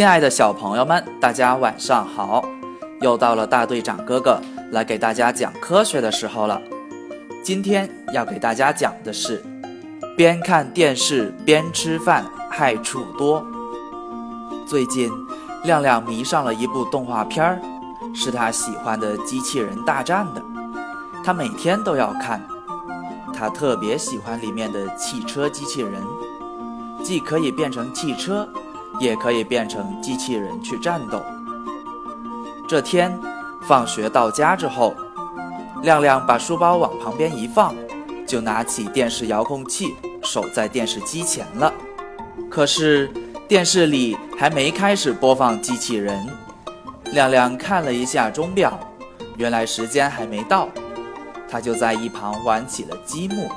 亲爱的小朋友们，大家晚上好！又到了大队长哥哥来给大家讲科学的时候了。今天要给大家讲的是，边看电视边吃饭害处多。最近，亮亮迷上了一部动画片儿，是他喜欢的机器人大战的，他每天都要看。他特别喜欢里面的汽车机器人，既可以变成汽车。也可以变成机器人去战斗。这天，放学到家之后，亮亮把书包往旁边一放，就拿起电视遥控器，守在电视机前了。可是电视里还没开始播放机器人，亮亮看了一下钟表，原来时间还没到，他就在一旁玩起了积木。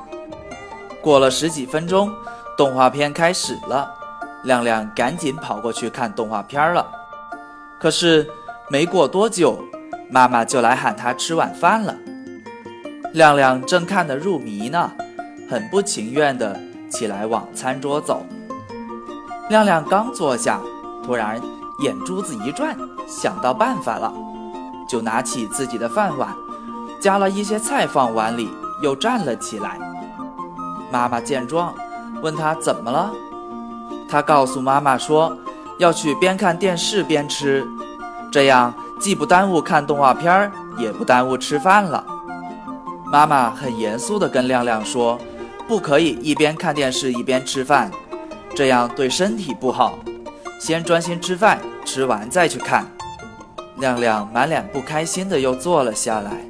过了十几分钟，动画片开始了。亮亮赶紧跑过去看动画片了，可是没过多久，妈妈就来喊他吃晚饭了。亮亮正看得入迷呢，很不情愿地起来往餐桌走。亮亮刚坐下，突然眼珠子一转，想到办法了，就拿起自己的饭碗，夹了一些菜放碗里，又站了起来。妈妈见状，问他怎么了。他告诉妈妈说，要去边看电视边吃，这样既不耽误看动画片儿，也不耽误吃饭了。妈妈很严肃地跟亮亮说，不可以一边看电视一边吃饭，这样对身体不好。先专心吃饭，吃完再去看。亮亮满脸不开心的又坐了下来。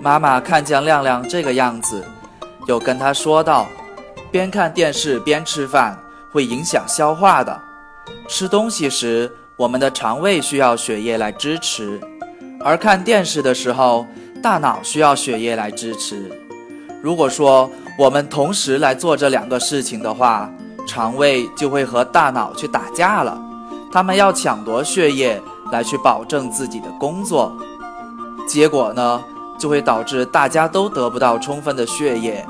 妈妈看见亮亮这个样子，又跟他说道：“边看电视边吃饭。”会影响消化的。吃东西时，我们的肠胃需要血液来支持；而看电视的时候，大脑需要血液来支持。如果说我们同时来做这两个事情的话，肠胃就会和大脑去打架了。他们要抢夺血液来去保证自己的工作，结果呢，就会导致大家都得不到充分的血液。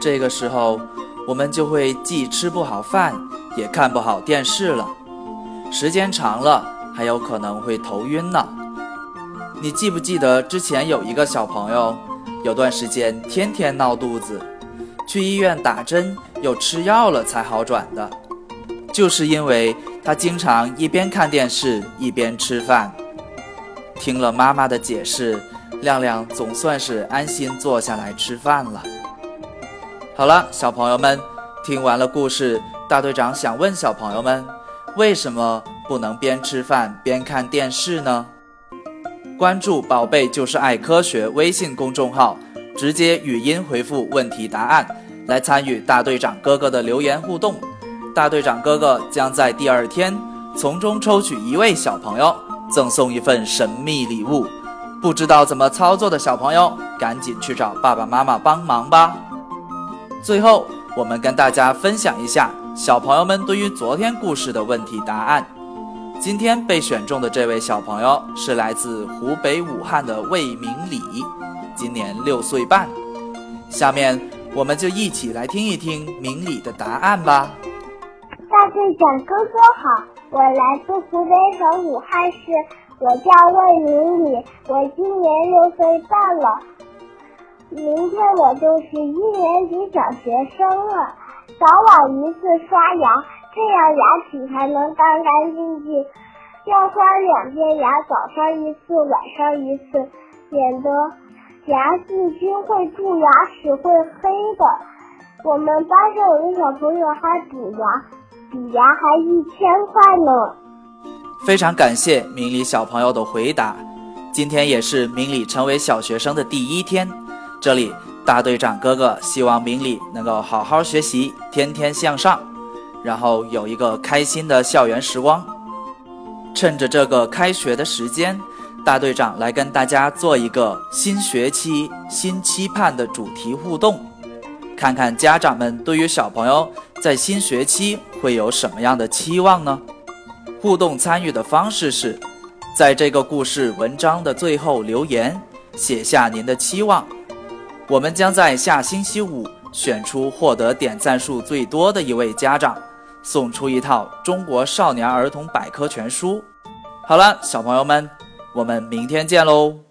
这个时候。我们就会既吃不好饭，也看不好电视了。时间长了，还有可能会头晕呢。你记不记得之前有一个小朋友，有段时间天天闹肚子，去医院打针又吃药了才好转的，就是因为他经常一边看电视一边吃饭。听了妈妈的解释，亮亮总算是安心坐下来吃饭了。好了，小朋友们，听完了故事，大队长想问小朋友们：为什么不能边吃饭边看电视呢？关注“宝贝就是爱科学”微信公众号，直接语音回复问题答案，来参与大队长哥哥的留言互动。大队长哥哥将在第二天从中抽取一位小朋友，赠送一份神秘礼物。不知道怎么操作的小朋友，赶紧去找爸爸妈妈帮忙吧。最后，我们跟大家分享一下小朋友们对于昨天故事的问题答案。今天被选中的这位小朋友是来自湖北武汉的魏明礼，今年六岁半。下面我们就一起来听一听明礼的答案吧。大队长哥哥好，我来自湖北省武汉市，我叫魏明礼，我今年六岁半了。明天我就是一年级小学生了，早晚一次刷牙，这样牙齿才能干干净净。要刷两遍牙，早上一次，晚上一次，免得牙细菌会蛀牙齿会黑的。我们班上有个小朋友还补牙，补牙还一千块呢。非常感谢明理小朋友的回答。今天也是明理成为小学生的第一天。这里，大队长哥哥希望明理能够好好学习，天天向上，然后有一个开心的校园时光。趁着这个开学的时间，大队长来跟大家做一个新学期新期盼的主题互动，看看家长们对于小朋友在新学期会有什么样的期望呢？互动参与的方式是，在这个故事文章的最后留言，写下您的期望。我们将在下星期五选出获得点赞数最多的一位家长，送出一套《中国少年儿童百科全书》。好了，小朋友们，我们明天见喽！